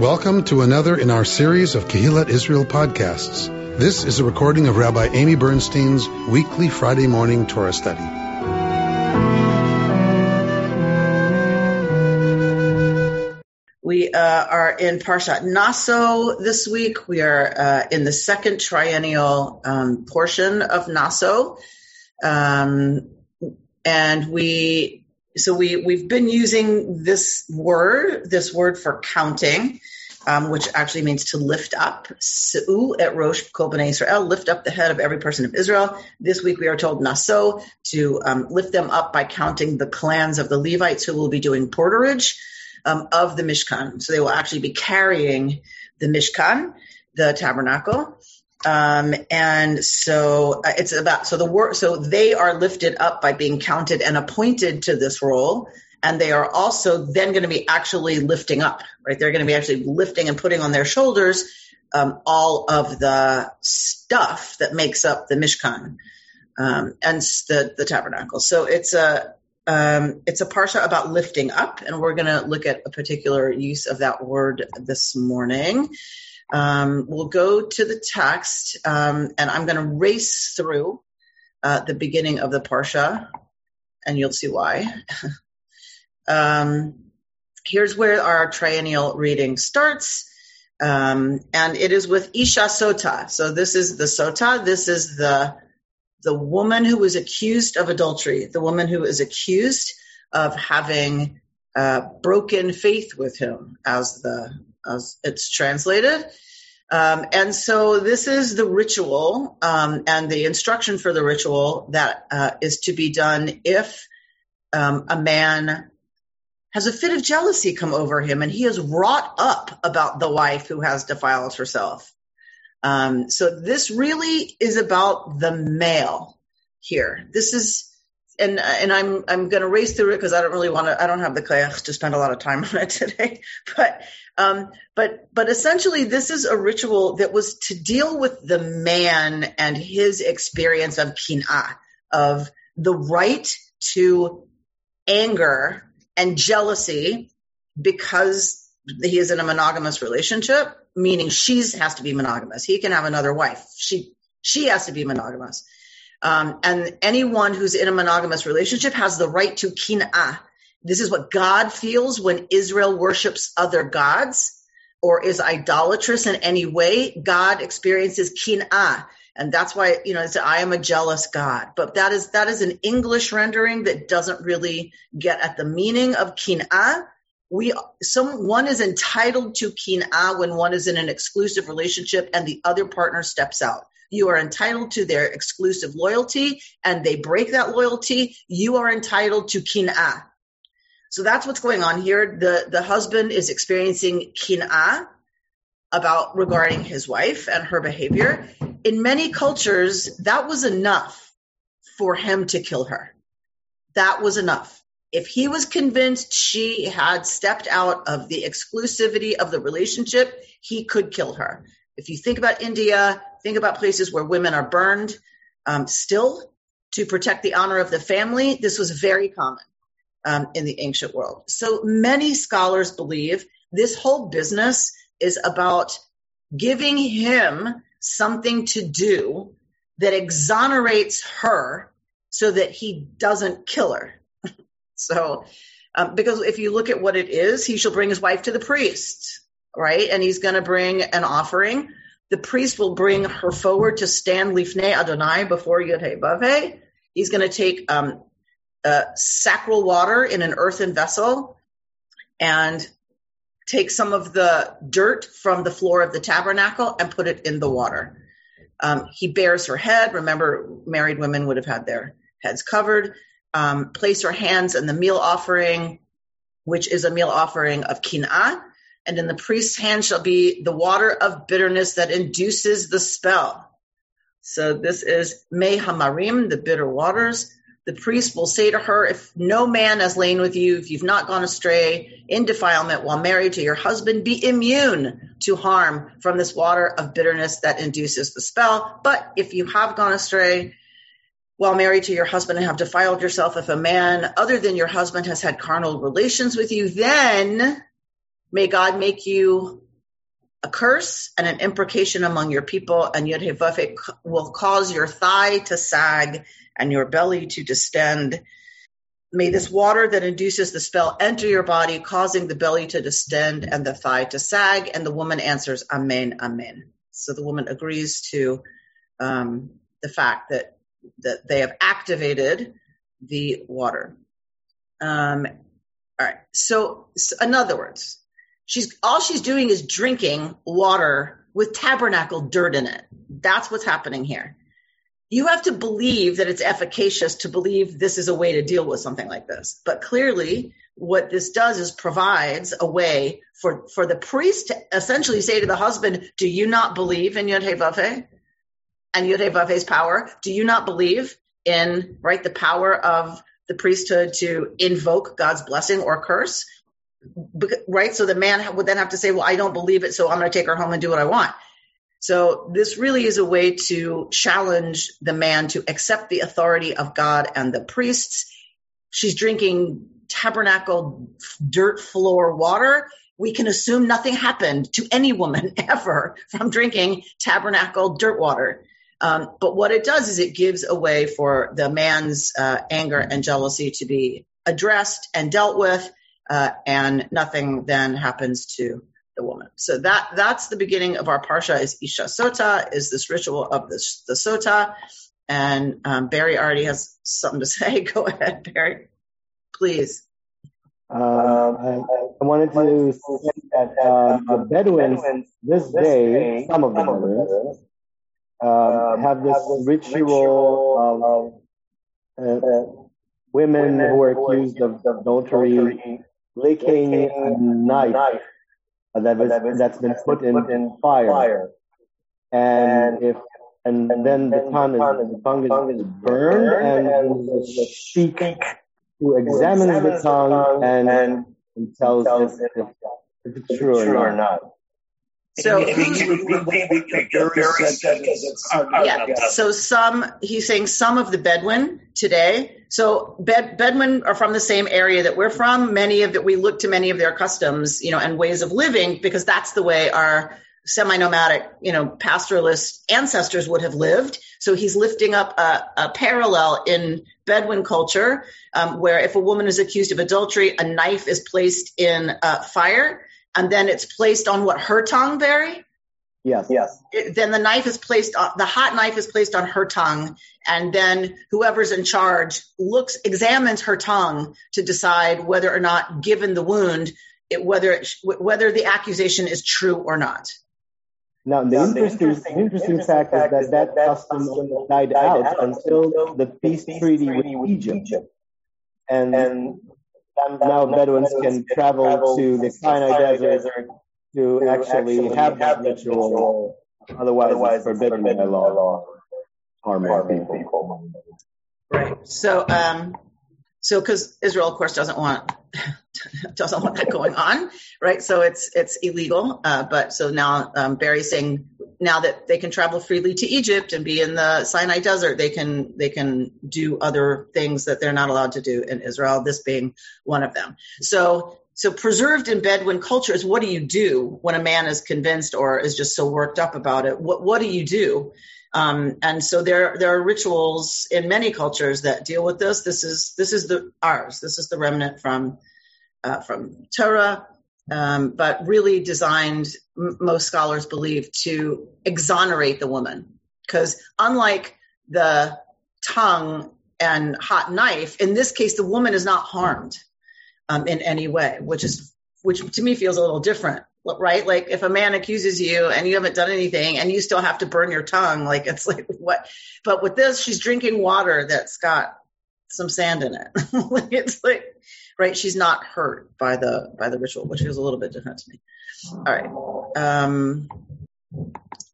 Welcome to another in our series of Kehillat Israel podcasts. This is a recording of Rabbi Amy Bernstein's weekly Friday morning Torah study. We uh, are in Parshat Naso this week. We are uh, in the second triennial um, portion of Naso. Um, and we so we we've been using this word, this word for counting, um, which actually means to lift up. Su'u et rosh kol b'nai Israel, lift up the head of every person of Israel. This week we are told naso to um, lift them up by counting the clans of the Levites who will be doing porterage um, of the Mishkan. So they will actually be carrying the Mishkan, the tabernacle. Um, and so uh, it's about so the work so they are lifted up by being counted and appointed to this role and they are also then going to be actually lifting up right? They're going to be actually lifting and putting on their shoulders um, all of the stuff that makes up the mishkan um, and the, the tabernacle. So it's a um, it's a parsha about lifting up and we're going to look at a particular use of that word this morning. Um, we'll go to the text, um, and I'm going to race through uh, the beginning of the parsha, and you'll see why. um, here's where our triennial reading starts, um, and it is with Isha Sota. So this is the Sota. This is the the woman who was accused of adultery, the woman who is accused of having uh, broken faith with him, as the as it's translated. Um, and so this is the ritual um, and the instruction for the ritual that uh, is to be done if um, a man has a fit of jealousy come over him and he is wrought up about the wife who has defiled herself. Um, so this really is about the male here. This is and and I'm I'm going to race through it because I don't really want to. I don't have the koyach to spend a lot of time on it today. But um, but but essentially, this is a ritual that was to deal with the man and his experience of kinah, of the right to anger and jealousy because he is in a monogamous relationship, meaning she's has to be monogamous. He can have another wife. She she has to be monogamous. Um, and anyone who's in a monogamous relationship has the right to kin'ah. This is what God feels when Israel worships other gods or is idolatrous in any way. God experiences kin'ah. And that's why, you know, it's, I am a jealous God. But that is, that is an English rendering that doesn't really get at the meaning of kin'ah. We, one is entitled to kin'ah when one is in an exclusive relationship and the other partner steps out. You are entitled to their exclusive loyalty and they break that loyalty. You are entitled to kin'ah. So that's what's going on here. The, the husband is experiencing kin'ah about regarding his wife and her behavior. In many cultures, that was enough for him to kill her. That was enough. If he was convinced she had stepped out of the exclusivity of the relationship, he could kill her. If you think about India, think about places where women are burned um, still to protect the honor of the family. This was very common um, in the ancient world. So many scholars believe this whole business is about giving him something to do that exonerates her so that he doesn't kill her. so, um, because if you look at what it is, he shall bring his wife to the priest, right? And he's going to bring an offering the priest will bring her forward to stand lifnei Adonai before Yud Bave. He's going to take um, uh, sacral water in an earthen vessel and take some of the dirt from the floor of the tabernacle and put it in the water. Um, he bears her head. Remember, married women would have had their heads covered. Um, place her hands in the meal offering, which is a meal offering of kin'ah and in the priest's hand shall be the water of bitterness that induces the spell. So this is Me Hamarim, the bitter waters. The priest will say to her, if no man has lain with you, if you've not gone astray in defilement while married to your husband, be immune to harm from this water of bitterness that induces the spell. But if you have gone astray while married to your husband and have defiled yourself, if a man other than your husband has had carnal relations with you, then May God make you a curse and an imprecation among your people, and Yud will cause your thigh to sag and your belly to distend. May this water that induces the spell enter your body, causing the belly to distend and the thigh to sag. And the woman answers, Amen, Amen. So the woman agrees to um, the fact that that they have activated the water. Um, all right. So, so, in other words, she's all she's doing is drinking water with tabernacle dirt in it. That's what's happening here you have to believe that it's efficacious to believe this is a way to deal with something like this. But clearly, what this does is provides a way for, for the priest to essentially say to the husband, Do you not believe in Yod and Yod power? Do you not believe in right the power of the priesthood to invoke God's blessing or curse? Right? So the man would then have to say, Well, I don't believe it, so I'm going to take her home and do what I want. So this really is a way to challenge the man to accept the authority of God and the priests. She's drinking tabernacle dirt floor water. We can assume nothing happened to any woman ever from drinking tabernacle dirt water. Um, but what it does is it gives a way for the man's uh, anger and jealousy to be addressed and dealt with, uh, and nothing then happens to the woman. So that that's the beginning of our parsha is Isha Sota, is this ritual of the, the Sota. And um, Barry already has something to say. Go ahead, Barry, please. Uh, I, I, wanted to say that uh, the Bedouins this day, some of the Bedouins, uh, have this ritual of uh, women who are accused of adultery licking a knife that is, that's been put in, in fire. And if and, and then the tongue is the tongue is burned, and the sheik who examines the tongue and, and tells if, if, if it's true or not. So yeah. So some he's saying some of the Bedouin today. So Bed, Bedouin are from the same area that we're from. Many of that we look to many of their customs, you know, and ways of living because that's the way our semi-nomadic, you know, pastoralist ancestors would have lived. So he's lifting up a, a parallel in Bedouin culture, um, where if a woman is accused of adultery, a knife is placed in uh, fire and then it's placed on what her tongue, Barry? Yes. Yes. It, then the knife is placed on the hot knife is placed on her tongue, and then whoever's in charge looks examines her tongue to decide whether or not, given the wound, it, whether it, whether the accusation is true or not. Now, the, now, interesting, the interesting, interesting fact is that that custom died out until the peace treaty with Egypt. And, and now Bedouins can travel to the Sinai Desert to actually have that ritual. Otherwise, it's forbidden by law. Harm Harming people. Right. So, um, so because Israel, of course, doesn't want doesn't want that going on, right? So it's it's illegal. Uh, but so now um, Barry's saying now that they can travel freely to Egypt and be in the Sinai Desert, they can they can do other things that they're not allowed to do in Israel. This being one of them. So so preserved in Bedouin culture is what do you do when a man is convinced or is just so worked up about it? What what do you do? Um, and so there there are rituals in many cultures that deal with this. This is this is the ours. This is the remnant from uh, from Torah um, but really designed, m- most scholars believe, to exonerate the woman. Because unlike the tongue and hot knife, in this case, the woman is not harmed um, in any way, which is which to me feels a little different, right? Like if a man accuses you and you haven't done anything and you still have to burn your tongue, like it's like what? But with this, she's drinking water that's got some sand in it. it's like right? She's not hurt by the by the ritual, which is a little bit different to me. All right. Um,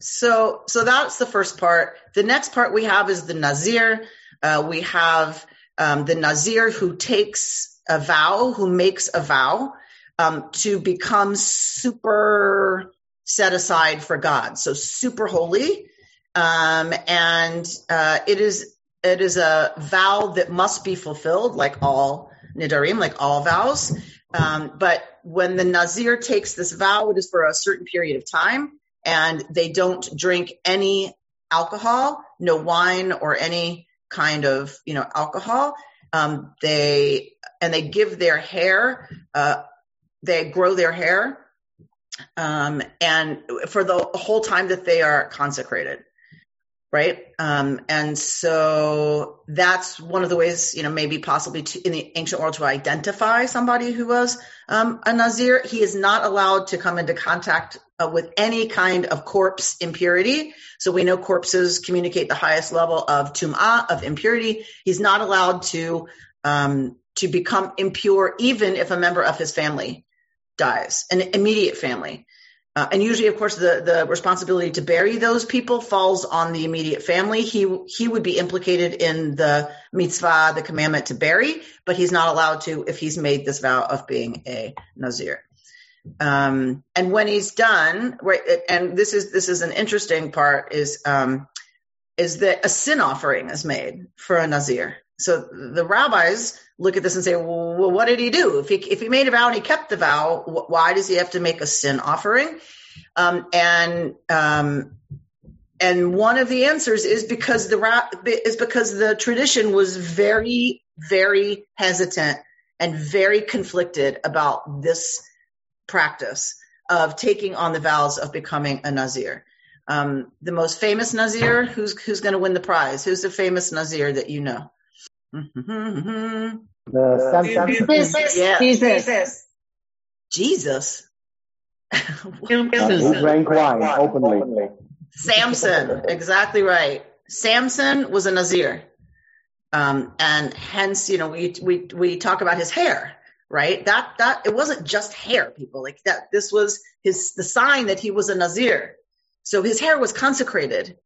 so so that's the first part. The next part we have is the Nazir. Uh, we have um, the Nazir who takes a vow, who makes a vow um, to become super set aside for God, so super holy. Um, and uh, it is it is a vow that must be fulfilled, like all nidarim, like all vows. Um, but when the Nazir takes this vow, it is for a certain period of time, and they don't drink any alcohol, no wine or any kind of you know alcohol. Um, they and they give their hair, uh, they grow their hair, um, and for the whole time that they are consecrated right? Um, and so that's one of the ways, you know, maybe possibly to, in the ancient world to identify somebody who was um, a Nazir. He is not allowed to come into contact uh, with any kind of corpse impurity. So we know corpses communicate the highest level of tum'ah, of impurity. He's not allowed to um, to become impure, even if a member of his family dies, an immediate family. Uh, and usually, of course, the, the responsibility to bury those people falls on the immediate family. He he would be implicated in the mitzvah, the commandment to bury, but he's not allowed to if he's made this vow of being a nazir. Um, and when he's done, right, and this is this is an interesting part is um, is that a sin offering is made for a nazir. So the rabbis look at this and say, well, what did he do? If he, if he made a vow and he kept the vow, why does he have to make a sin offering? Um, and, um, and one of the answers is because the is because the tradition was very, very hesitant and very conflicted about this practice of taking on the vows of becoming a nazir. Um, the most famous nazir, who's who's going to win the prize? Who's the famous nazir that you know? Mm-hmm. The Jesus. Yeah. Jesus. Jesus. He drank wine openly. Samson, exactly right. Samson was a Nazir. Um, and hence, you know, we, we, we talk about his hair, right? That, that, it wasn't just hair, people. Like that, this was his, the sign that he was a Nazir. So his hair was consecrated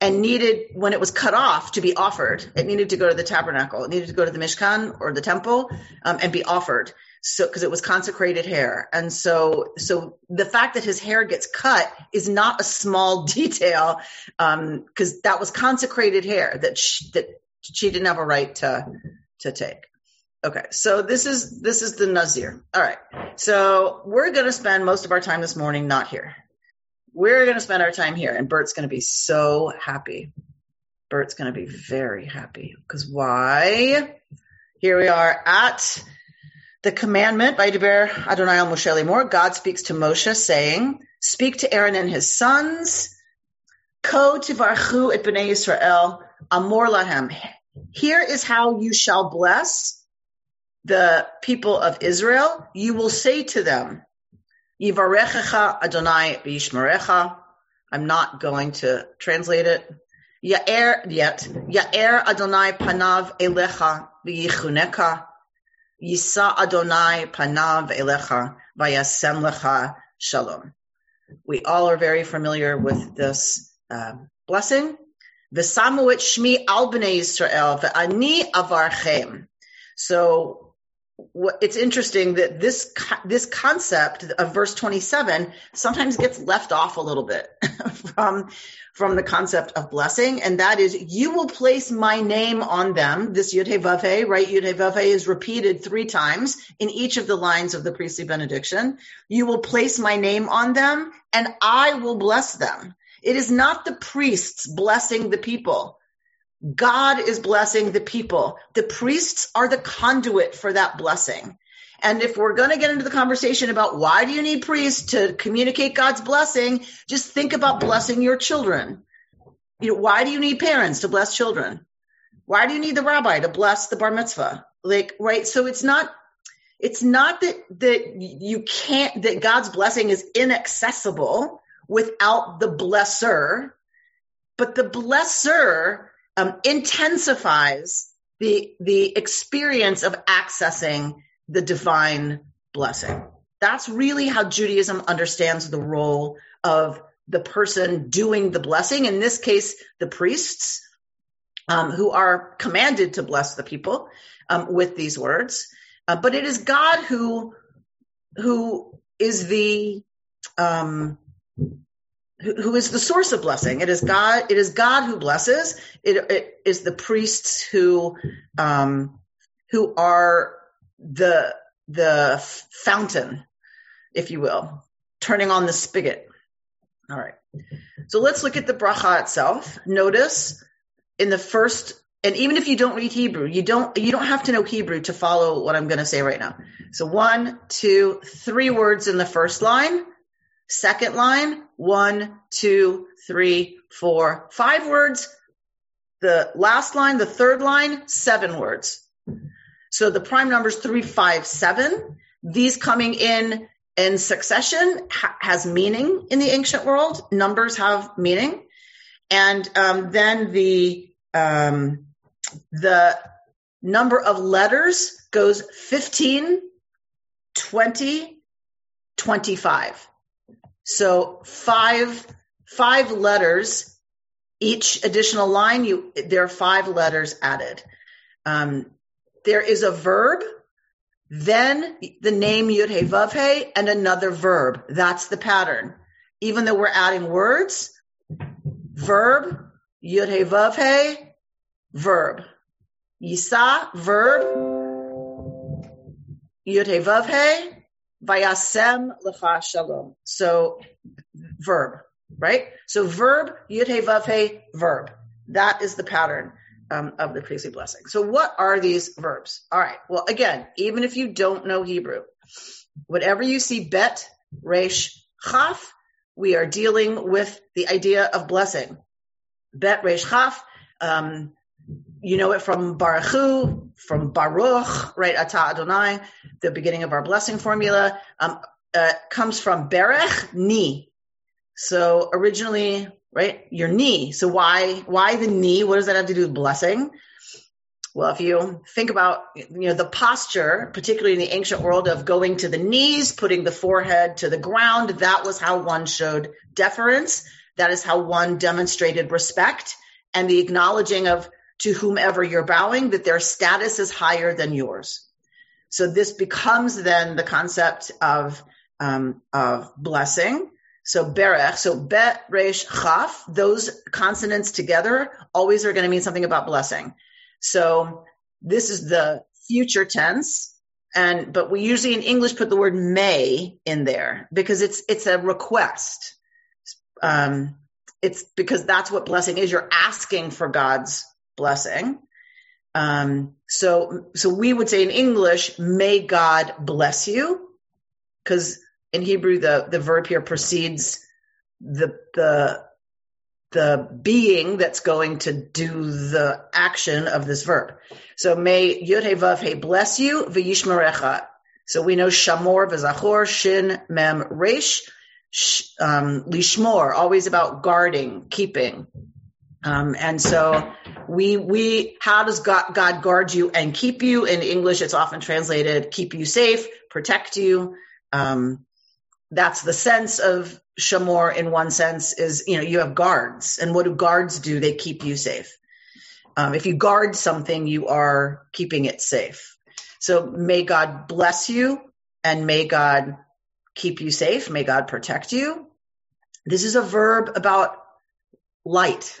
and needed when it was cut off to be offered it needed to go to the tabernacle it needed to go to the mishkan or the temple um, and be offered so because it was consecrated hair and so so the fact that his hair gets cut is not a small detail because um, that was consecrated hair that she, that she didn't have a right to to take okay so this is this is the nazir all right so we're going to spend most of our time this morning not here we're going to spend our time here, and Bert's going to be so happy. Bert's going to be very happy because why? Here we are at the commandment by Deber Adonai al Moshe Limor. God speaks to Moshe saying, "Speak to Aaron and his sons. Ko tivarchu et bnei Israel amor lahem. Here is how you shall bless the people of Israel. You will say to them." Yivarechecha Adonai v'yishmerecha. I'm not going to translate it. Ya'er yet. Ya'er Adonai panav elecha v'yichuneka. Yisa Adonai panav elecha v'yasem lecha shalom. We all are very familiar with this uh, blessing. V'samu et shmi al b'nei Yisrael v'ani avarchem. So it's interesting that this this concept of verse 27 sometimes gets left off a little bit from from the concept of blessing and that is you will place my name on them this yud right? Yud is repeated 3 times in each of the lines of the priestly benediction. You will place my name on them and I will bless them. It is not the priests blessing the people God is blessing the people. The priests are the conduit for that blessing. And if we're going to get into the conversation about why do you need priests to communicate God's blessing, just think about blessing your children. You know, why do you need parents to bless children? Why do you need the rabbi to bless the bar mitzvah? Like, right? So it's not, it's not that, that you can't, that God's blessing is inaccessible without the blesser, but the blesser um, intensifies the the experience of accessing the divine blessing. That's really how Judaism understands the role of the person doing the blessing. In this case, the priests, um, who are commanded to bless the people um, with these words. Uh, but it is God who who is the um, who is the source of blessing. It is God. It is God who blesses. It, it is the priests who um, who are the the fountain, if you will, turning on the spigot. All right. So let's look at the bracha itself. Notice in the first, and even if you don't read Hebrew, you don't, you don't have to know Hebrew to follow what I'm going to say right now. So one, two, three words in the first line. Second line, one, two, three, four, five words. The last line, the third line, seven words. So the prime numbers three, five, seven. These coming in in succession ha- has meaning in the ancient world. Numbers have meaning, and um, then the um, the number of letters goes 15, 20, 25. So five five letters each additional line. You there are five letters added. Um, there is a verb, then the name Yud He Vav He, and another verb. That's the pattern. Even though we're adding words, verb, Yud He Vav He, verb. Yisa, verb, Yud He Vav He, Vayasem Lecha Shalom. So, verb, right? So, verb, Yud He Vav He, verb. That is the pattern um, of the priestly blessing. So, what are these verbs? All right. Well, again, even if you don't know Hebrew, whatever you see bet, resh, chaf, we are dealing with the idea of blessing. Bet, resh, chaf. Um, you know it from Baruchu, from Baruch, right? Ata Adonai, the beginning of our blessing formula, um, uh, comes from Berech, ni. So originally right? Your knee. So why why the knee? What does that have to do with blessing? Well, if you think about you know the posture, particularly in the ancient world of going to the knees, putting the forehead to the ground, that was how one showed deference. That is how one demonstrated respect and the acknowledging of to whomever you're bowing that their status is higher than yours. So this becomes then the concept of um, of blessing. So berech, so bet, resh, chaf, those consonants together always are going to mean something about blessing. So this is the future tense. And, but we usually in English put the word may in there because it's, it's a request. Um, it's because that's what blessing is. You're asking for God's blessing. Um, so, so we would say in English, may God bless you because in Hebrew, the, the verb here precedes the, the, the being that's going to do the action of this verb. So may Yud He Vav He bless you, v'yishmerecha. So we know Shamor v'zachor, Shin Mem Resh, um, Lishmor, always about guarding, keeping. Um, and so we, we, how does God, God guard you and keep you? In English, it's often translated keep you safe, protect you. Um, that's the sense of shamor in one sense is you know you have guards. And what do guards do? They keep you safe. Um, if you guard something you are keeping it safe. So may god bless you and may god keep you safe. May god protect you. This is a verb about light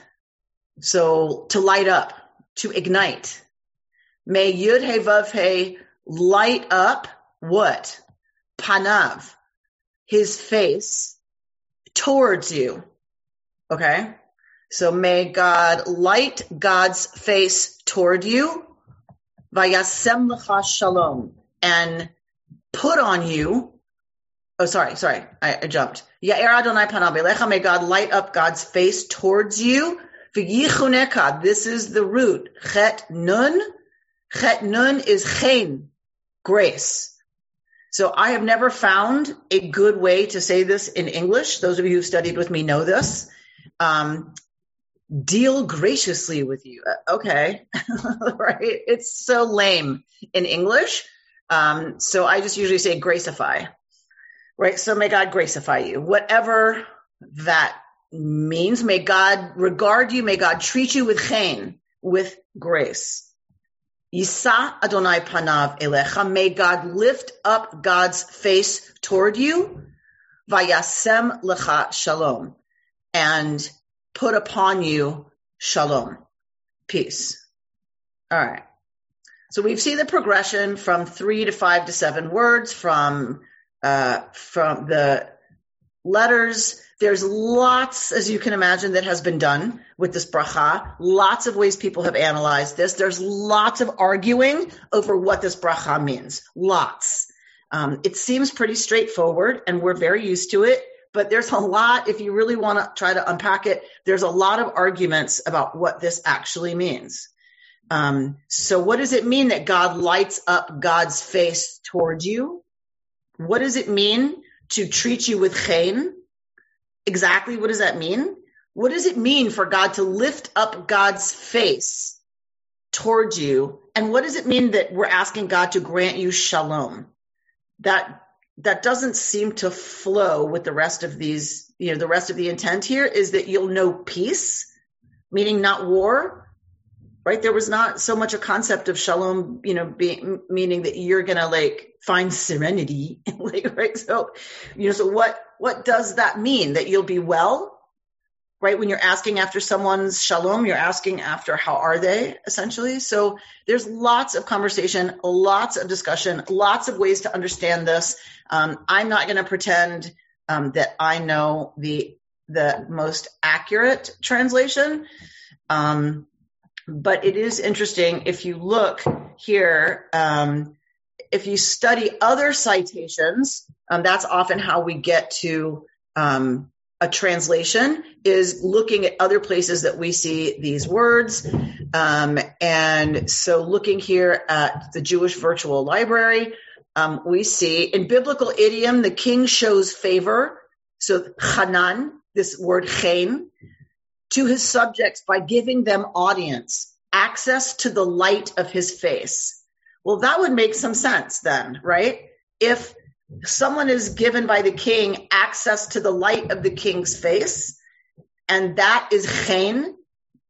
so to light up to ignite may yud he vav he light up what panav his face towards you. Okay? So may God light God's face toward you. Vayasem lecha shalom. And put on you. Oh, sorry, sorry. I, I jumped. Ya'er Adonai panav May God light up God's face towards you. V'yichuneka. This is the root. Chet nun. Chet nun is chen. Grace. So I have never found a good way to say this in English. Those of you who studied with me know this. Um, deal graciously with you. Uh, okay. right. It's so lame in English. Um, so I just usually say gracify. Right. So may God gracify you. Whatever that means, may God regard you. May God treat you with chen, with grace. Yisa Adonai Panav Elecha. May God lift up God's face toward you. Vayasem Lecha Shalom. And put upon you Shalom. Peace. All right. So we've seen the progression from three to five to seven words from uh, from the letters. There's lots, as you can imagine, that has been done with this bracha. Lots of ways people have analyzed this. There's lots of arguing over what this bracha means. Lots. Um, it seems pretty straightforward, and we're very used to it. But there's a lot, if you really want to try to unpack it, there's a lot of arguments about what this actually means. Um, so what does it mean that God lights up God's face towards you? What does it mean to treat you with chen? Exactly what does that mean? What does it mean for God to lift up God's face towards you? And what does it mean that we're asking God to grant you shalom? That that doesn't seem to flow with the rest of these, you know, the rest of the intent here is that you'll know peace, meaning not war, right? There was not so much a concept of shalom, you know, meaning that you're going to like find serenity, like, right? So, you know, so what, what does that mean? That you'll be well, right? When you're asking after someone's shalom, you're asking after how are they essentially. So there's lots of conversation, lots of discussion, lots of ways to understand this. Um, I'm not going to pretend um, that I know the, the most accurate translation. Um, but it is interesting if you look here, um, if you study other citations, um, that's often how we get to um, a translation is looking at other places that we see these words. Um, and so looking here at the Jewish Virtual Library, um, we see in biblical idiom, the king shows favor. So Hanan, this word chen, to his subjects by giving them audience, access to the light of his face. Well, that would make some sense then, right? If someone is given by the king access to the light of the king's face, and that is chen,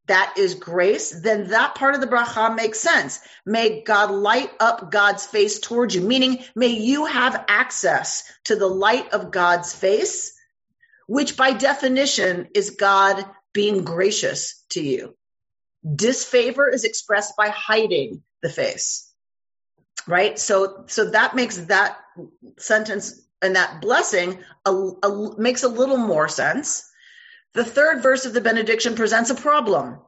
that is grace, then that part of the bracha makes sense. May God light up God's face towards you, meaning may you have access to the light of God's face, which by definition is God being gracious to you. Disfavor is expressed by hiding the face. Right? So, so that makes that sentence and that blessing a, a, makes a little more sense. The third verse of the benediction presents a problem.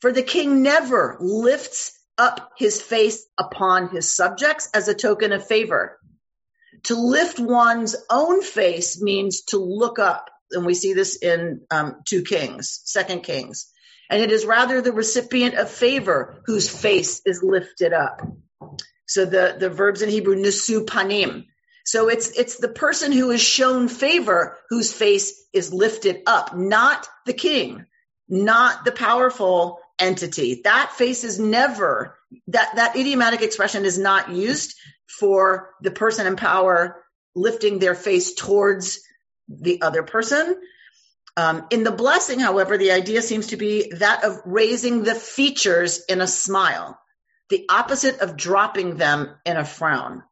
For the king never lifts up his face upon his subjects as a token of favor. To lift one's own face means to look up and we see this in um, two Kings, Second Kings. And it is rather the recipient of favor whose face is lifted up. So the, the verbs in Hebrew, nisu panim. So it's, it's the person who is shown favor whose face is lifted up, not the king, not the powerful entity. That face is never, that, that idiomatic expression is not used for the person in power lifting their face towards the other person. Um, in the blessing, however, the idea seems to be that of raising the features in a smile, the opposite of dropping them in a frown.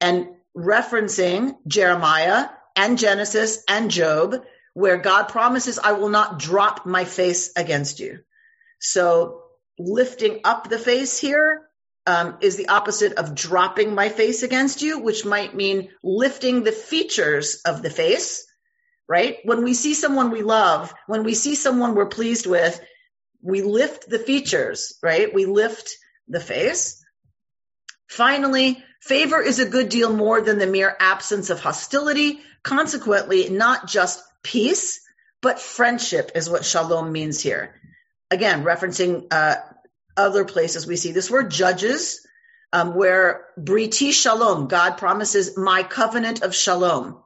And referencing Jeremiah and Genesis and Job, where God promises, I will not drop my face against you. So lifting up the face here um, is the opposite of dropping my face against you, which might mean lifting the features of the face, right? When we see someone we love, when we see someone we're pleased with, we lift the features, right? We lift the face. Finally, favor is a good deal more than the mere absence of hostility. Consequently, not just peace, but friendship is what shalom means here. Again, referencing uh, other places we see this word judges, um, where briti shalom, God promises my covenant of shalom.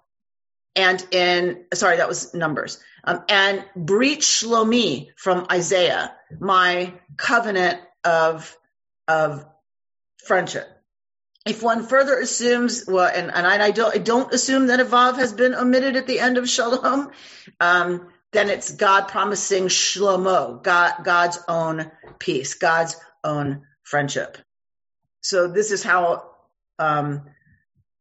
And in, sorry, that was numbers. Um, and brit shlomi from Isaiah, my covenant of, of friendship. If one further assumes, well, and, and I, I don't, I don't assume that a vav has been omitted at the end of shalom, um, then it's God promising shlomo, God, God's own peace, God's own friendship. So this is how um,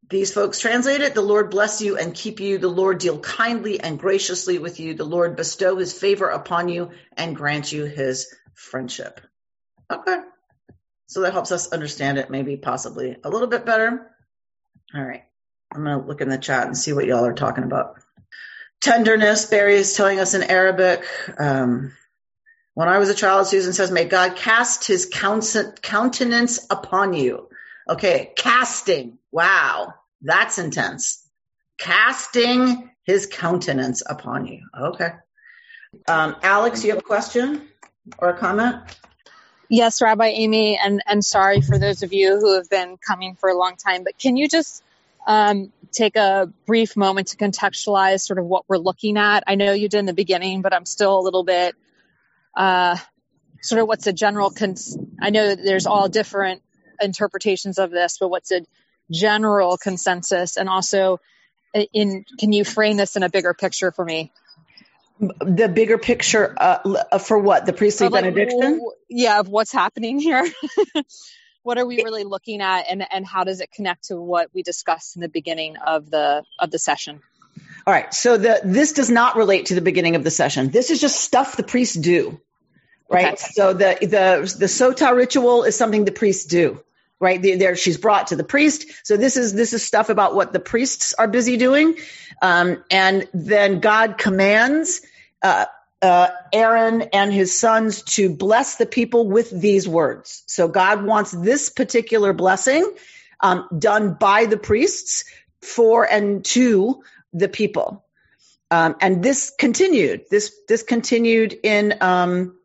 these folks translate it. The Lord bless you and keep you. The Lord deal kindly and graciously with you. The Lord bestow his favor upon you and grant you his friendship. Okay. So that helps us understand it maybe possibly a little bit better. All right. I'm going to look in the chat and see what y'all are talking about. Tenderness, Barry is telling us in Arabic. Um, when I was a child, Susan says, may God cast his countenance upon you. Okay. Casting. Wow. That's intense. Casting his countenance upon you. Okay. Um, Alex, you have a question or a comment? Yes, Rabbi Amy, and, and sorry for those of you who have been coming for a long time, but can you just um, take a brief moment to contextualize sort of what we're looking at? I know you did in the beginning, but I'm still a little bit uh, sort of what's a general. Cons- I know that there's all different interpretations of this, but what's a general consensus, and also in can you frame this in a bigger picture for me? the bigger picture uh, for what the priestly like, benediction yeah of what's happening here what are we really looking at and and how does it connect to what we discussed in the beginning of the of the session? All right so the this does not relate to the beginning of the session. This is just stuff the priests do right? Okay. so the the the sota ritual is something the priests do right? There she's brought to the priest. So this is this is stuff about what the priests are busy doing. Um, and then god commands uh, uh, Aaron and his sons to bless the people with these words. So God wants this particular blessing um, done by the priests for and to the people. Um, and this continued. This this continued in um,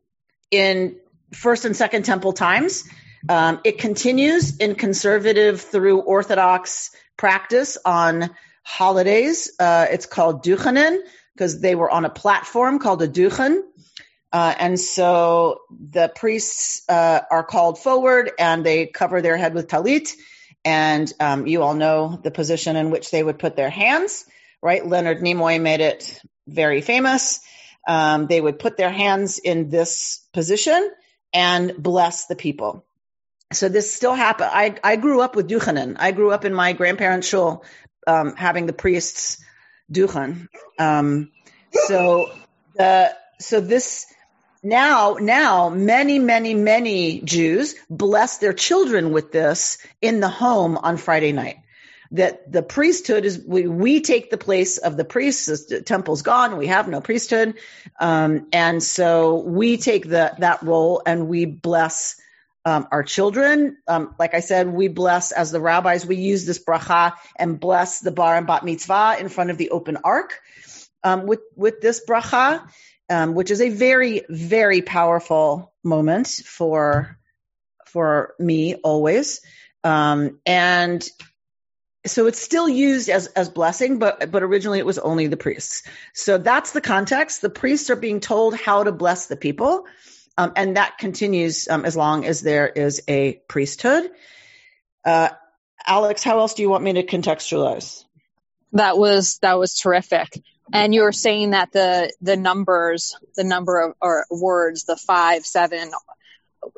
in first and second temple times. Um, it continues in conservative through Orthodox practice on holidays. Uh, it's called Duchanin because they were on a platform called a duchen. Uh, and so the priests uh, are called forward and they cover their head with talit. And um, you all know the position in which they would put their hands, right? Leonard Nimoy made it very famous. Um, they would put their hands in this position and bless the people. So this still happened. I, I grew up with Duchanan. I grew up in my grandparents' shul um, having the priests Duchen. Um, so the so this now now many many many Jews bless their children with this in the home on Friday night. That the priesthood is we we take the place of the priests. The temple's gone. We have no priesthood, um, and so we take the that role and we bless um, our children. Um, like I said, we bless as the rabbis, we use this bracha and bless the bar and bat mitzvah in front of the open ark um, with with this bracha, um, which is a very very powerful moment for for me always. Um, and so it's still used as as blessing, but but originally it was only the priests. So that's the context. The priests are being told how to bless the people. Um, and that continues um, as long as there is a priesthood. Uh, Alex, how else do you want me to contextualize? That was that was terrific. And you were saying that the the numbers, the number of or words, the five, seven,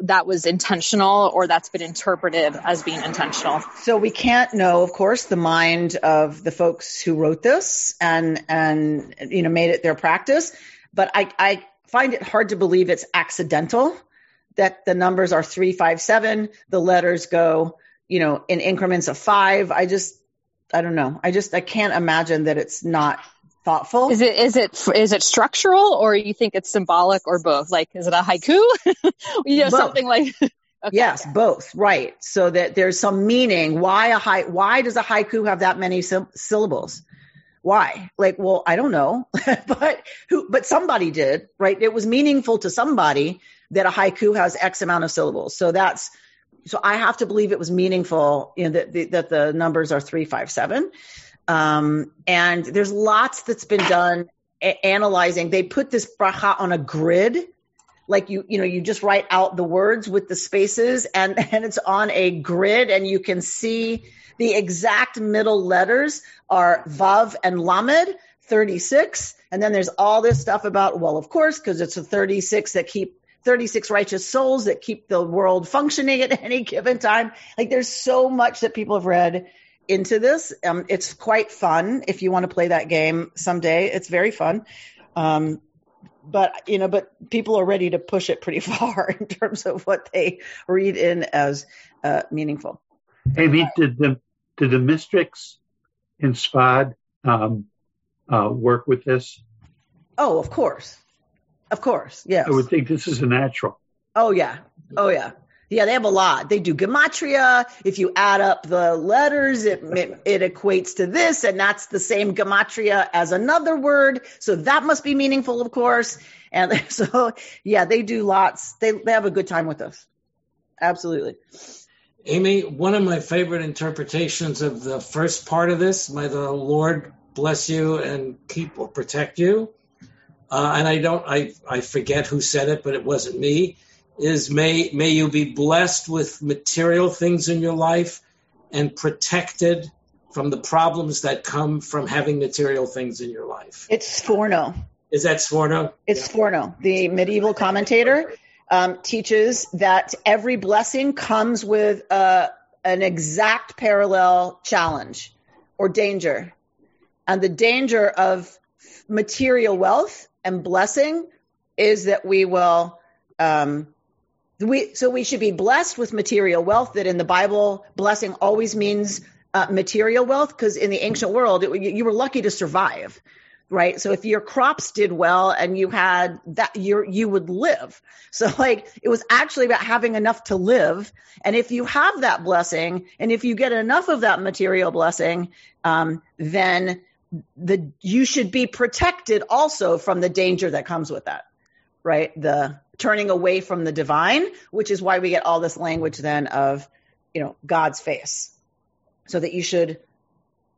that was intentional or that's been interpreted as being intentional. So we can't know, of course, the mind of the folks who wrote this and and you know made it their practice. But I, I find it hard to believe it's accidental that the numbers are three, five, seven. The letters go, you know, in increments of five. I just, I don't know. I just, I can't imagine that it's not thoughtful. Is it, is it, is it structural or you think it's symbolic or both? Like, is it a haiku? you know, both. something like. Okay. Yes, both. Right. So that there's some meaning. Why a high? Why does a haiku have that many syllables? Why? Like well i don't know. But who but somebody did right? It was meaningful to somebody that a haiku has x amount of syllables. So that's so i have to believe it was meaningful you know that the, that the numbers are 357 um, and there's lots that's been done a- analyzing. They put this bracha on a grid like you you know you just write out the words with the spaces and and it's on a grid and you can see the exact middle letters are Vav and Lamed, 36. And then there's all this stuff about, well, of course, because it's a 36 that keep 36 righteous souls that keep the world functioning at any given time. Like there's so much that people have read into this. Um, it's quite fun if you want to play that game someday. It's very fun. Um, but you know, but people are ready to push it pretty far in terms of what they read in as uh, meaningful. Amy, did the did the mystics in Tzfat um, uh, work with this? Oh, of course, of course, yes. I would think this is a natural. Oh yeah, oh yeah. Yeah, they have a lot. They do gematria. If you add up the letters, it, it, it equates to this, and that's the same gematria as another word. So that must be meaningful, of course. And so, yeah, they do lots. They they have a good time with us. Absolutely. Amy, one of my favorite interpretations of the first part of this, may the Lord bless you and keep or protect you. Uh, and I don't, I, I forget who said it, but it wasn't me is may may you be blessed with material things in your life and protected from the problems that come from having material things in your life. It's Sforno. Is that Sforno? It's yeah. Sforno, the medieval commentator, um, teaches that every blessing comes with uh, an exact parallel challenge or danger. And the danger of material wealth and blessing is that we will um, we so we should be blessed with material wealth that in the bible blessing always means uh, material wealth because in the ancient world it, you, were lucky to survive right? So if your crops did well and you had that you you would live. So like it was actually about having enough to live. And if you have that blessing and if you get enough of that material blessing um, then the you should be protected also from the danger that comes with that right the turning away from the divine, which is why we get all this language then of, you know, God's face. So that you should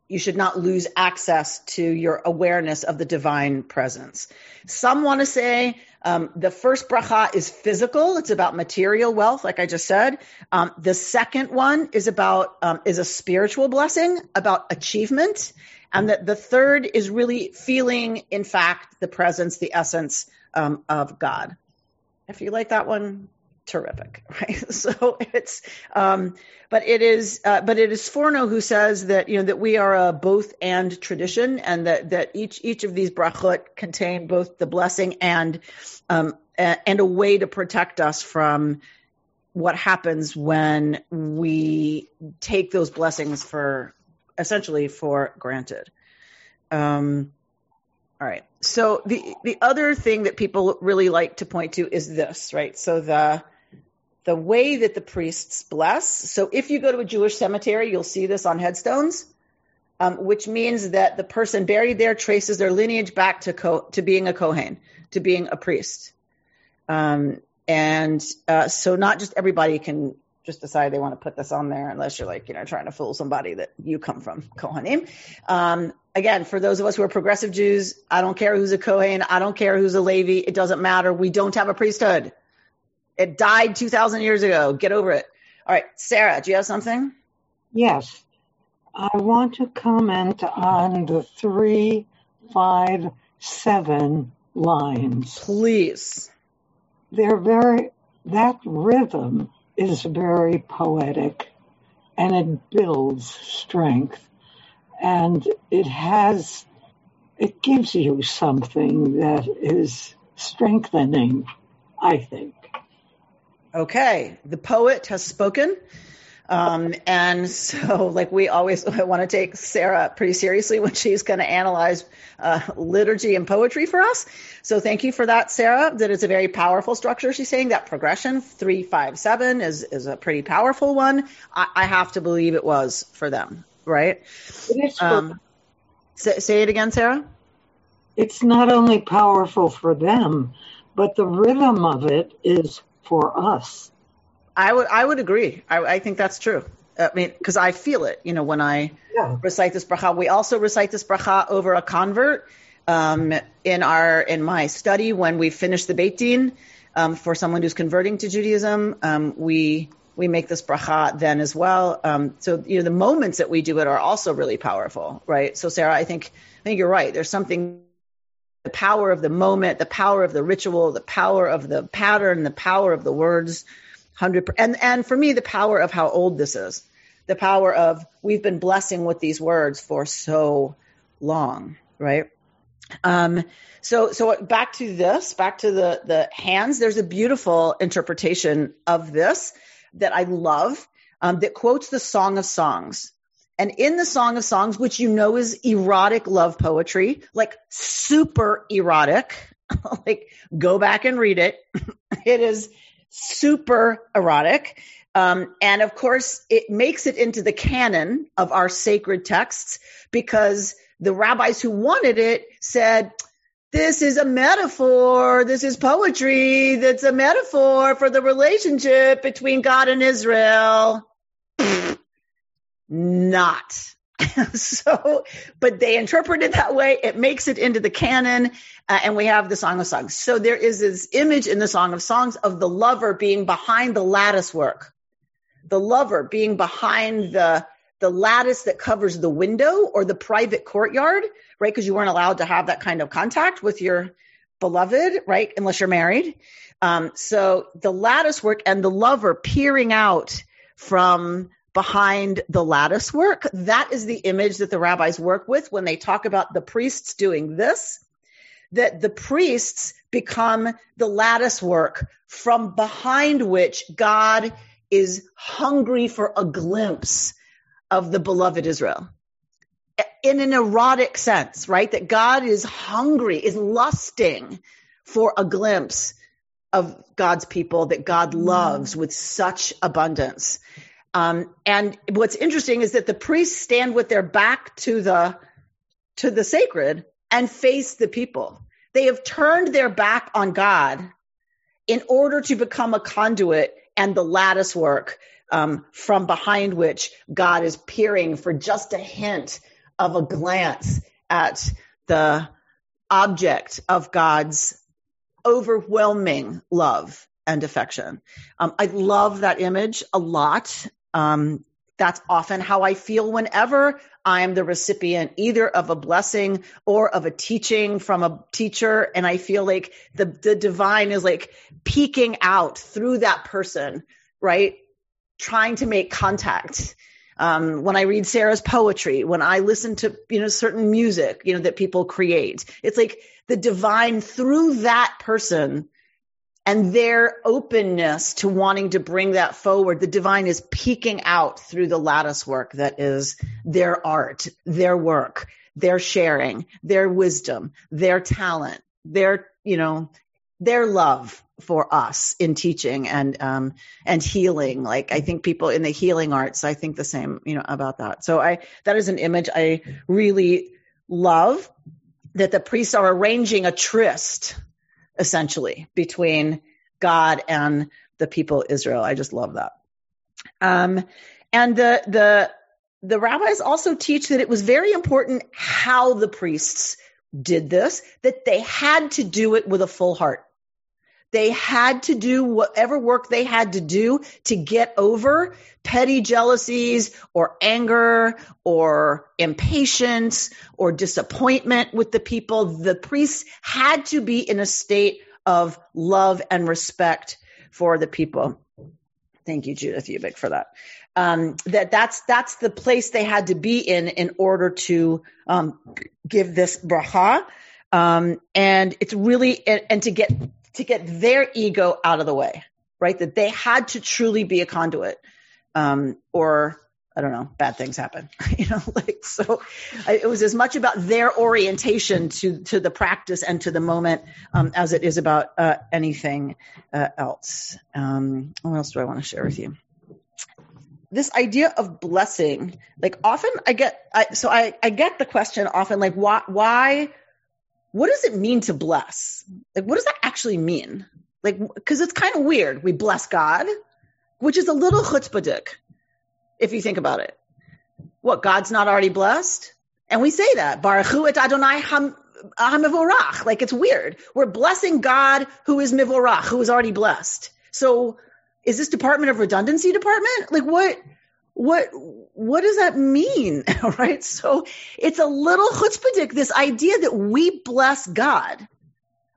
you should not lose access to your awareness of the divine presence. Some want to say um, the first bracha is physical; it's about material wealth, like I just said. Um, the second one is about um, is a spiritual blessing, about achievement, and that the third is really feeling, in fact, the presence, the essence um, of God. If you like that one, terrific, right? So it's, um, but it is, uh, but it is Sforno who says that you know that we are a both and tradition, and that that each each of these brachot contain both the blessing and um, and a way to protect us from what happens when we take those blessings for essentially for granted. Um, all right. So the the other thing that people really like to point to is this, right? So the the way that the priests bless. So if you go to a Jewish cemetery, you'll see this on headstones, um, which means that the person buried there traces their lineage back to co- to being a kohen, to being a priest. Um, and uh, so not just everybody can just decide they want to put this on there unless you're like, you know, trying to fool somebody that you come from Kohanim. Um, again, for those of us who are progressive Jews, I don't care who's a Kohen. I don't care who's a Levi. It doesn't matter. We don't have a priesthood. It died 2,000 years ago. Get over it. All right. Sarah, do you have something? Yes. I want to comment on the three, five, seven lines. Please. They're very, that rhythm is very poetic and it builds strength and it has it gives you something that is strengthening i think okay the poet has spoken um, and so, like we always want to take Sarah pretty seriously when she's going to analyze uh, liturgy and poetry for us. So thank you for that, Sarah. That is a very powerful structure. She's saying that progression three five seven is is a pretty powerful one. I, I have to believe it was for them, right? It is. Um, say, say it again, Sarah. It's not only powerful for them, but the rhythm of it is for us. I would I would agree. I, I think that's true. I mean, because I feel it. You know, when I yeah. recite this bracha, we also recite this bracha over a convert um, in our in my study when we finish the Beit Din um, for someone who's converting to Judaism. Um, we we make this bracha then as well. Um, so you know, the moments that we do it are also really powerful, right? So Sarah, I think I think you're right. There's something the power of the moment, the power of the ritual, the power of the pattern, the power of the words hundred and and for me the power of how old this is, the power of we've been blessing with these words for so long, right? Um, so, so back to this, back to the the hands. There's a beautiful interpretation of this that I love um, that quotes the Song of Songs. And in the Song of Songs, which you know is erotic love poetry, like super erotic, like go back and read it. it is super erotic. Um, and of course, it makes it into the canon of our sacred texts because the rabbis who wanted it said, this is a metaphor. This is poetry that's a metaphor for the relationship between God and Israel. Not. so, but they interpret it that way. It makes it into the canon, uh, and we have the Song of Songs. So there is this image in the Song of Songs of the lover being behind the lattice work, the lover being behind the the lattice that covers the window or the private courtyard, right? Because you weren't allowed to have that kind of contact with your beloved, right? Unless you're married. Um, so the lattice work and the lover peering out from behind the lattice work, that is the image that the rabbis work with when they talk about the priests doing this, that the priests become the lattice work from behind which God is hungry for a glimpse of the beloved Israel in an erotic sense, right? That God is hungry, is lusting for a glimpse of God's people that God mm. loves with such abundance. Um, and what's interesting is that the priests stand with their back to the to the sacred and face the people. They have turned their back on God in order to become a conduit and the lattice work um, from behind which God is peering for just a hint of a glance at the object of God's overwhelming love and affection. Um, I love that image a lot. Um, that's often how I feel whenever I am the recipient either of a blessing or of a teaching from a teacher. And I feel like the, the divine is like peeking out through that person, right? Trying to make contact. Um, when I read Sarah's poetry, when I listen to you know certain music, you know that people create, it's like the divine through that person and their openness to wanting to bring that forward. The divine is peeking out through the lattice work that is their art, their work, their sharing, their wisdom, their talent, their you know their love for us in teaching and um, and healing. Like I think people in the healing arts, I think the same, you know, about that. So I that is an image I really love that the priests are arranging a tryst essentially between God and the people of Israel. I just love that. Um, and the the the rabbis also teach that it was very important how the priests did this, that they had to do it with a full heart. They had to do whatever work they had to do to get over petty jealousies or anger or impatience or disappointment with the people. The priests had to be in a state of love and respect for the people. Thank you, Judith Ubik, for that. Um, that that's that's the place they had to be in in order to um, give this bracha, um, and it's really and, and to get to get their ego out of the way, right? That they had to truly be a conduit, um, or I don't know, bad things happen, you know, like, so I, it was as much about their orientation to, to the practice and to the moment, um, as it is about, uh, anything, uh, else. Um, what else do I want to share with you? This idea of blessing, like often I get, I, so I, I get the question often, like, why, why, what does it mean to bless? Like, what does that actually mean? Like, because it's kind of weird. We bless God, which is a little chutzpahdik, if you think about it. What, God's not already blessed? And we say that, Barchu et Adonai ham, hamivorach. Like, it's weird. We're blessing God who is mivorach, who is already blessed. So, is this Department of Redundancy department? Like, what? what what does that mean? Right. So it's a little chutzpahdik this idea that we bless god.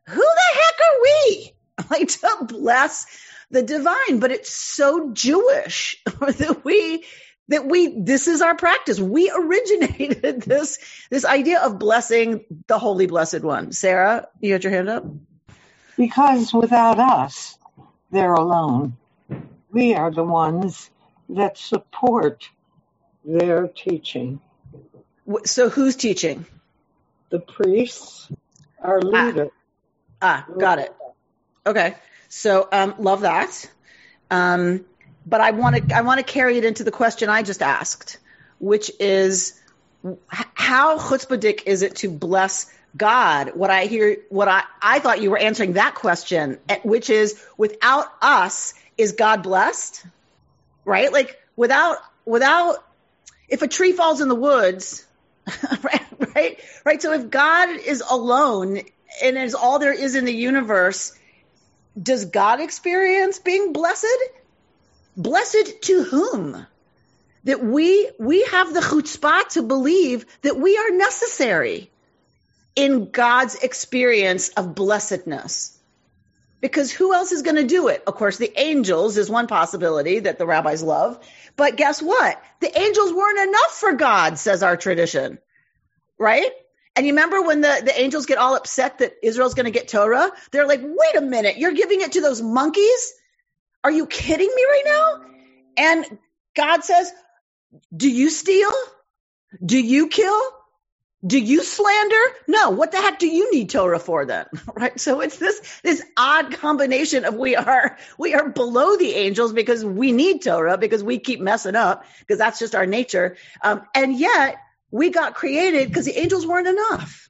Who the heck are we? Like to bless the divine. But it's so jewish that we that we this is our practice. We originated this this idea of blessing the holy blessed one. Sarah you had your hand up? Because without us, they're alone. We are the ones that support their teaching. So who's teaching The priests are leader. ah got it okay so um love that um but i want to i want to carry it into the question i just asked which is how chutzpahdik is it to bless God? What I hear, what I, I thought you were answering that question, eh, which is without us, is God blessed? Right? Like without, without, if a tree falls in the woods, right, right, right. So if God is alone and is all there is in the universe, does God experience being blessed? Blessed to whom? That we, we have the chutzpah to believe that we are necessary in God's experience of blessedness. Because who else is going to do it? Of course, the angels is one possibility that the rabbis love. But guess what? The angels weren't enough for God, says our tradition. Right? And you remember when the, the angels get all upset that Israel's going to get Torah? They're like, wait a minute, you're giving it to those monkeys? Are you kidding me right now? And God says, do you steal? Do you kill? Do you slander? No. What the heck do you need Torah for then? Right. So it's this, this odd combination of we are, we are below the angels because we need Torah because we keep messing up because that's just our nature. Um, and yet we got created because the angels weren't enough.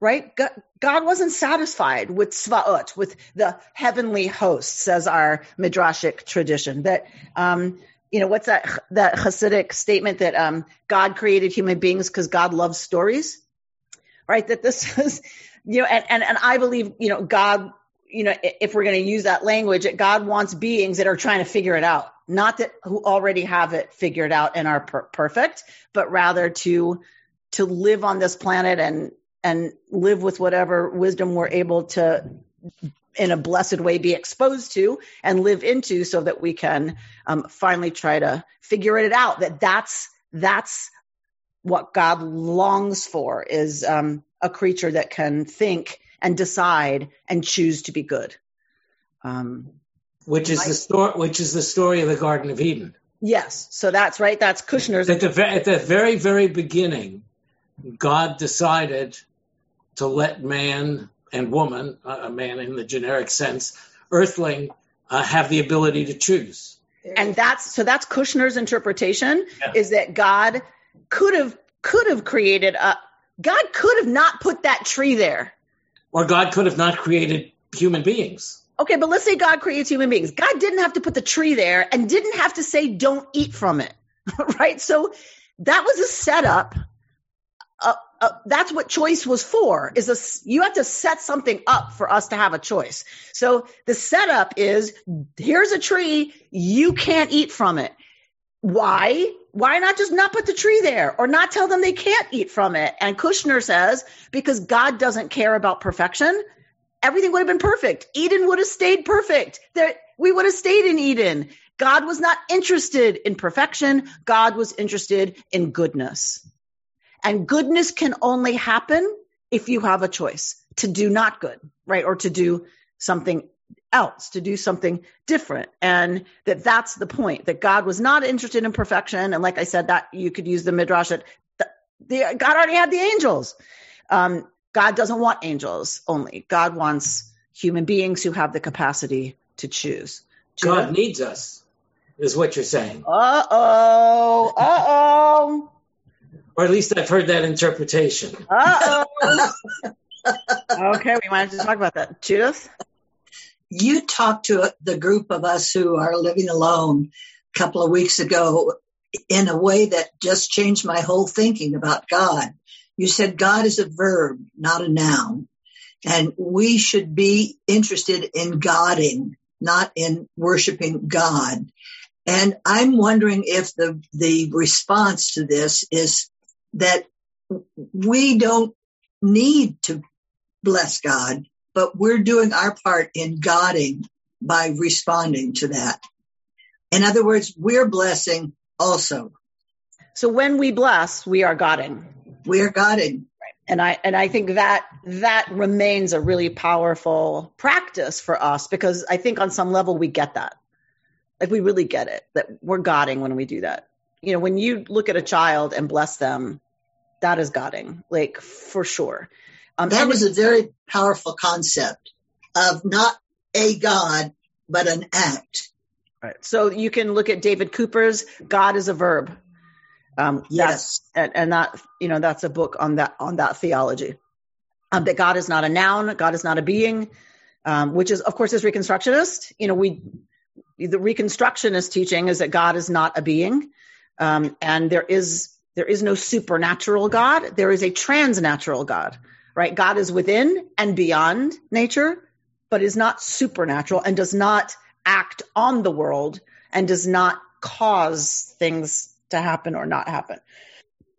Right? God, wasn't satisfied with Svaot, with the heavenly hosts, says our midrashic tradition. That um, you know, what's that that Hasidic statement that um, God created human beings because God loves stories, right? That this is, you know, and, and and I believe, you know, God, you know, if we're going to use that language, that God wants beings that are trying to figure it out, not that who already have it figured out and are per- perfect, but rather to to live on this planet and and live with whatever wisdom we're able to in a blessed way be exposed to and live into so that we can um, finally try to figure it out that that's that's what god longs for is um, a creature that can think and decide and choose to be good. Um, which is the story which is the story of the garden of eden. Yes. So that's right. That's kushner's at the, ve- at the very very beginning god decided to let man and woman, uh, a man in the generic sense, earthling, uh, have the ability to choose. and that's so that's kushner's interpretation Yeah. is that god could have could have created a god could have not put that tree there Or God could have not created human beings. Okay, but let's say God creates human beings. God didn't have to put the tree there and didn't have to say, don't eat from it. right? So that was a setup. Uh, uh, that's what choice was for is a, you have to set something up for us to have a choice. So the setup is here's a tree. You can't eat from it. Why? Why not just not put the tree there or not tell them they can't eat from it? And Kushner says, because God doesn't care about perfection everything would have been perfect. Eden would have stayed perfect. There, we would have stayed in Eden. God was not interested in perfection. God was interested in goodness. And goodness can only happen if you have a choice to do not good, right? Or to do something else, to do something different. And that that's the point that God was not interested in perfection. And like I said, that you could use the midrash that the, the, God already had the angels. Um, God doesn't want angels only. God wants human beings who have the capacity to choose. God needs us, is what you're saying. Uh oh. Uh oh. Or at least I've heard that interpretation. Uh oh. okay, we might have to talk about that. Judith? you talked to the group of us who are living alone a couple of weeks ago in a way that just changed my whole thinking about God. You said God is a verb, not a noun. And we should be interested in Godding, not in worshiping God. And I'm wondering if the, the response to this is that we don't need to bless God, but we're doing our part in Godding by responding to that. In other words, we're blessing also So when we bless, we are Godding. We are Godding. And I and I think that that remains a really powerful practice for us because I think on some level we get that. Like we really get it that we're Godding when we do that. You know, when you look at a child and bless them, that is Godding, like for sure. Um, that was a very powerful concept of not a God, but an act. Right. So you can look at David Cooper's God is a verb. Um, yes. And, and, that, you know, that's a book on that, on that theology. Um, that God is not a noun, God is not a being, um, which is, of course, is Reconstructionist. You know, we, the Reconstructionist teaching is that God is not a being. Um, and there is, there is no supernatural God. There is a transnatural God, right? God is within and beyond nature, but is not supernatural and does not act on the world and does not cause things to happen or not happen.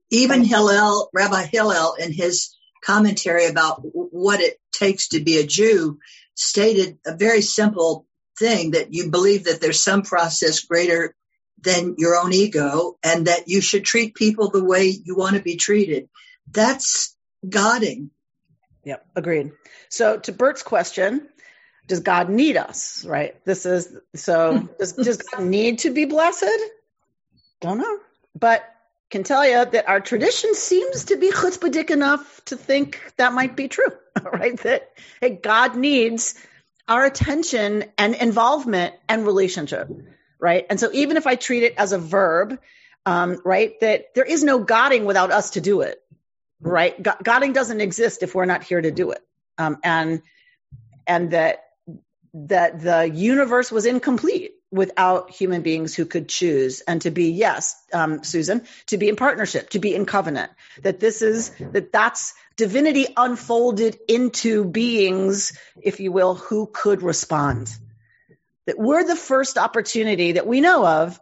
Even Hillel, Rabbi Hillel, in his commentary about what it takes to be a Jew, stated a very simple thing that you believe that there's some process greater than your own ego and that you should treat people the way you want to be treated. That's Godding. Yep, agreed. So to Bert's question, does God need us? Right. This is so. does, does God need to be blessed? Don't know, but can tell you that our tradition seems to be chutzpahdik enough to think that might be true. Right. That hey, God needs our attention and involvement and relationship. Right. And so even if I treat it as a verb, um, right, that there is no Godding without us to do it. Right. Godding doesn't exist if we're not here to do it. Um, and and that that the universe was incomplete without human beings who could choose and to be yes um, susan to be in partnership to be in covenant that this is that that's divinity unfolded into beings if you will who could respond that we're the first opportunity that we know of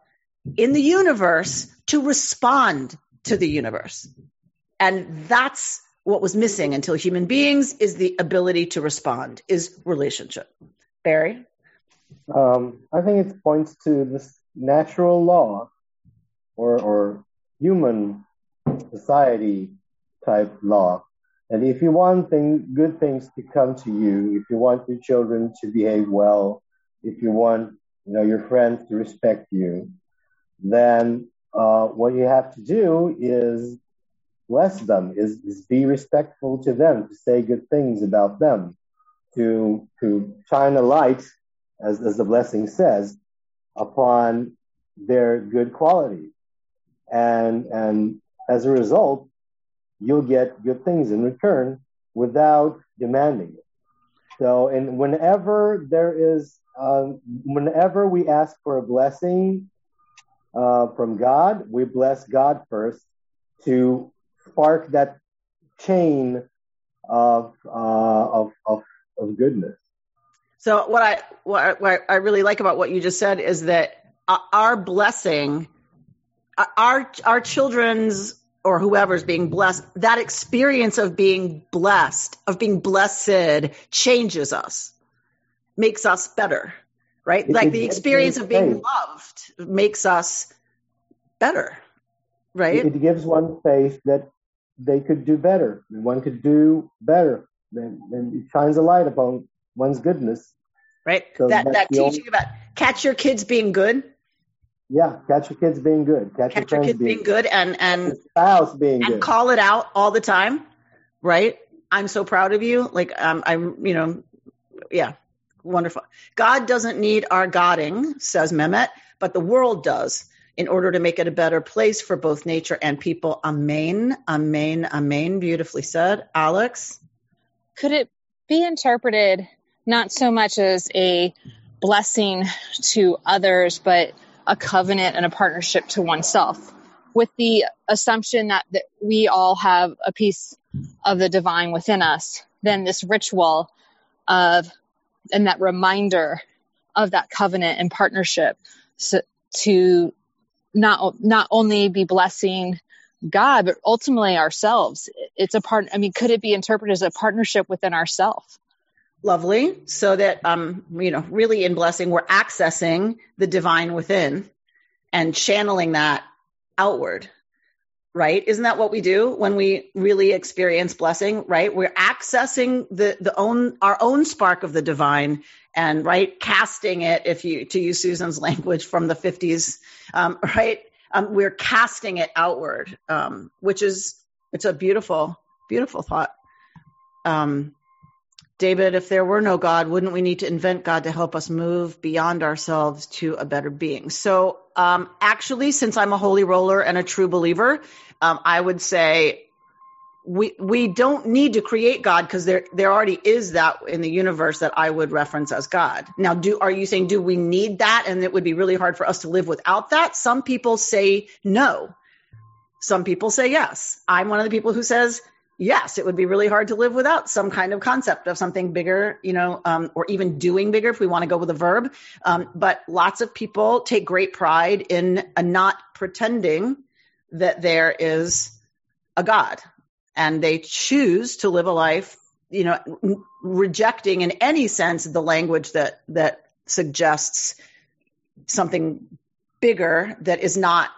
in the universe to respond to the universe and that's what was missing until human beings is the ability to respond is relationship Barry? Um, I think it points to this natural law or, or human society type law. And if you want thing, good things to come to you, if you want your children to behave well, if you want you know your friends to respect you, then uh, what you have to do is bless them, is, is be respectful to them, to say good things about them to, to shine a light, as, as the blessing says, upon their good qualities. And, and as a result, you'll get good things in return without demanding it. So, and whenever there is, um, whenever we ask for a blessing uh, from God, we bless God first to spark that chain of, uh, of, of of goodness. So what I what, what I really like about what you just said is that our blessing, our our children's or whoever's being blessed, that experience of being blessed, of being blessed, changes us, makes us better, right? It, like the experience of being faith. loved makes us better, right? It, gives one faith that they could do better. One could do better then, then it shines a light upon one's goodness. Right. So that that teaching only... about catch your kids being good. Yeah, catch your kids being good. Catch, catch your, your kids being, being good, and and spouse being and good. call it out all the time. Right. I'm so proud of you. Like um, I'm, you know, yeah, wonderful. God doesn't need our godding, says Mehmet, but the world does in order to make it a better place for both nature and people. Amen. Amen. Amen. Beautifully said. Alex? could it be interpreted not so much as a blessing to others, but a covenant and a partnership to oneself, with the assumption that, that we all have a piece of the divine within us, then this ritual of and that reminder of that covenant and partnership so, to not not only be blessing God, but ultimately ourselves. It's a part. I mean, could it be interpreted as a partnership within ourselves? Lovely. So that um, you know, really in blessing, we're accessing the divine within and channeling that outward. Right? Isn't that what we do when we really experience blessing, right? We're accessing the, the own, our own spark of the divine and right, casting it, if you, to use Susan's language from the fifties, um, right? Um, we're casting it outward, um, which is, it's a beautiful, beautiful thought. Um, David, if there were no God, wouldn't we need to invent God to help us move beyond ourselves to a better being? So, um, actually, since I'm a holy roller and a true believer, um, I would say we we don't need to create God because there there already is that in the universe that I would reference as God. Now, do are you saying do we need that and it would be really hard for us to live without that? Some people say no. Some people say yes. I'm one of the people who says yes, it would be really hard to live without some kind of concept of something bigger, you know, um, or even doing bigger if we want to go with a verb. Um, but lots of people take great pride in not pretending that there is a God and they choose to live a life, you know, rejecting in any sense the language that, that suggests something bigger that is not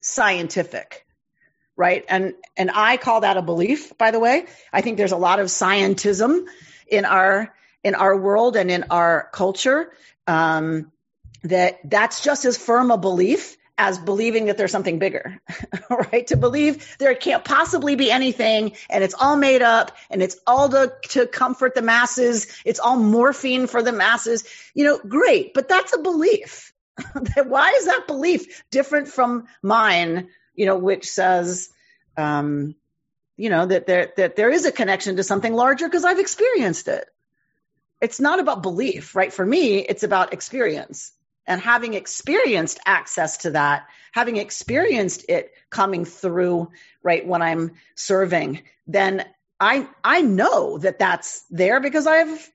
scientific right? And and I call that a belief, by the way. I think there's a lot of scientism in our in our world and in our culture um, that that's just as firm a belief as believing that there's something bigger, right? To believe there can't possibly be anything and it's all made up and it's all to, to comfort the masses. It's all morphine for the masses. You know, great, but that's a belief. Why is that belief different from mine you know, which says, um, you know, that there that there is a connection to something larger because I've experienced it. It's not about belief, right? For me, it's about experience. And having experienced access to that, having experienced it coming through, right, when I'm serving, then I I know that that's there because I've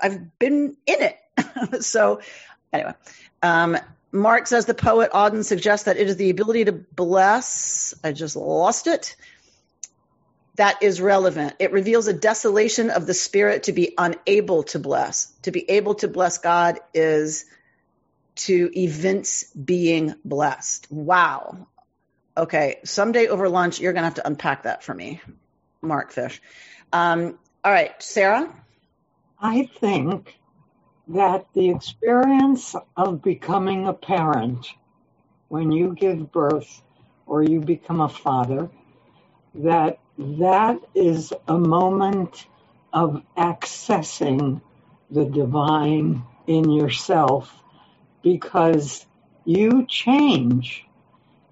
I've been in it. so anyway, um, Mark says the poet Auden suggests that it is the ability to bless. I just lost it. That is relevant. It reveals a desolation of the spirit to be unable to bless. To be able to bless God is to evince being blessed. Wow. Okay. Someday over lunch, you're going to have to unpack that for me, Mark Fish. Um, all right. Sarah? I think that the experience of becoming a parent when you give birth or you become a father that that is a moment of accessing the divine in yourself because you change.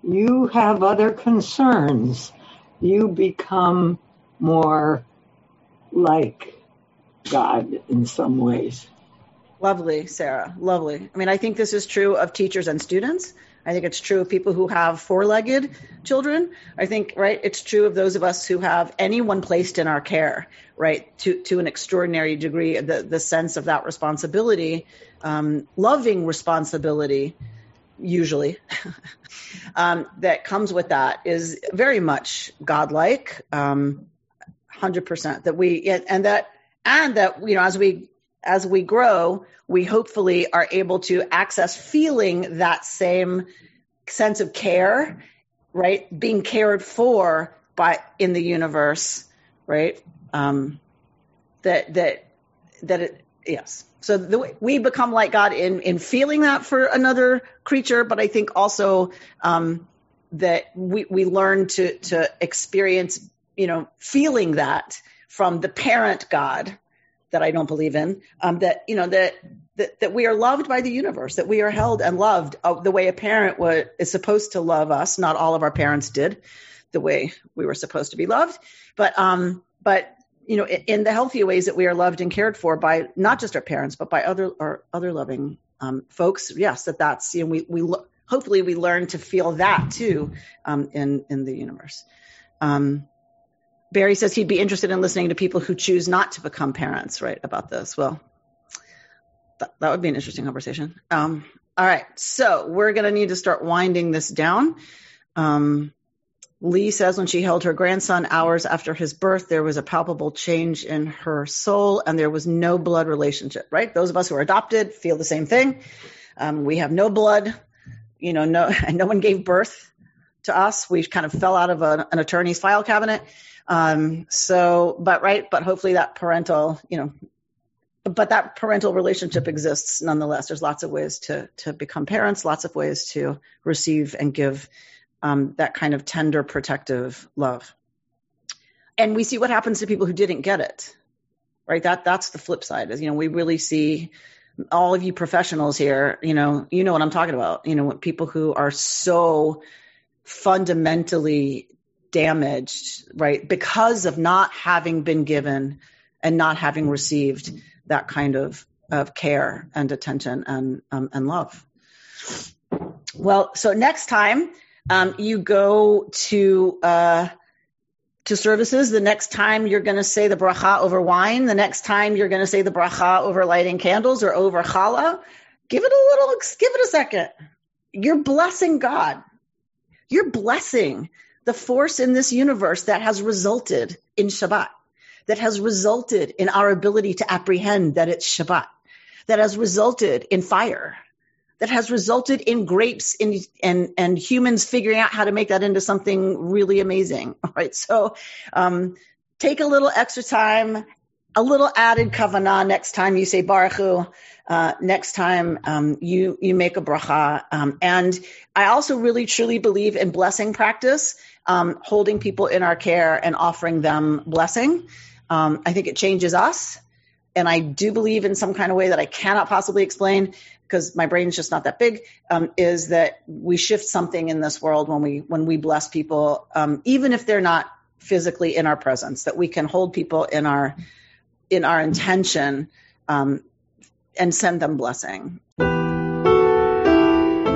You have other concerns. You become more like god in some ways Lovely, Sarah. Lovely. I mean, I think this is true of teachers and students. I think it's true of people who have four legged children. I think, right, it's true of those of us who have anyone placed in our care, right, to, to an extraordinary degree, the, the sense of that responsibility, um, loving responsibility, usually, um, that comes with that is very much godlike, um, 100%. That we, and that, and that, you know, as we as we grow, we hopefully are able to access feeling that same sense of care, right? Being cared for by in the universe, right? Um, that that that it yes. So the, we become like God in in feeling that for another creature, but I think also um, that we we learn to to experience, you know, feeling that from the parent God, that I don't believe in. Um, that you know that, that that we are loved by the universe, that we are held and loved uh, the way a parent was, is supposed to love us. Not all of our parents did the way we were supposed to be loved, but um, but you know, in, in the healthy ways that we are loved and cared for by not just our parents, but by other or other loving um, folks. Yes, that that's you know we we lo- hopefully we learn to feel that too um, in in the universe. Um, Barry says he'd be interested in listening to people who choose not to become parents, right, about this. Well, that, that would be an interesting conversation. Um, all right, so we're going to need to start winding this down. Um, Lee says when she held her grandson hours after his birth, there was a palpable change in her soul and there was no blood relationship, right? Those of us who are adopted feel the same thing. Um, we have no blood, you know, no, and no one gave birth to us. We kind of fell out of a, an attorney's file cabinet. Um, so, but right, but hopefully that parental, you know, but that parental relationship exists nonetheless. There's lots of ways to to become parents, lots of ways to receive and give um, that kind of tender, protective love. And we see what happens to people who didn't get it, right? That that's the flip side. Is you know we really see all of you professionals here. You know you know what I'm talking about. You know people who are so fundamentally damaged, right, because of not having been given and not having received that kind of, of care and attention and, um, and love. Well, so next time um, you go to uh, to services, the next time you're going to say the bracha over wine, the next time you're going to say the bracha over lighting candles or over challah, give it a little, give it a second. You're blessing God. You're blessing the force in this universe that has resulted in Shabbat that has resulted in our ability to apprehend that it's Shabbat, that has resulted in fire, that has resulted in grapes in, and, and humans figuring out how to make that into something really amazing. All right. So, um, take a little extra time, a little added kavanah next time you say Baruch Hu, uh, next time um, you you make a bracha. Um, and I also really truly believe in blessing practice, um, holding people in our care and offering them blessing. Um, I think it changes us. And I do believe in some kind of way that I cannot possibly explain because my brain is just not that big. Um, is that we shift something in this world when we when we bless people, um, even if they're not physically in our presence, that we can hold people in our in our intention um, and send them blessing.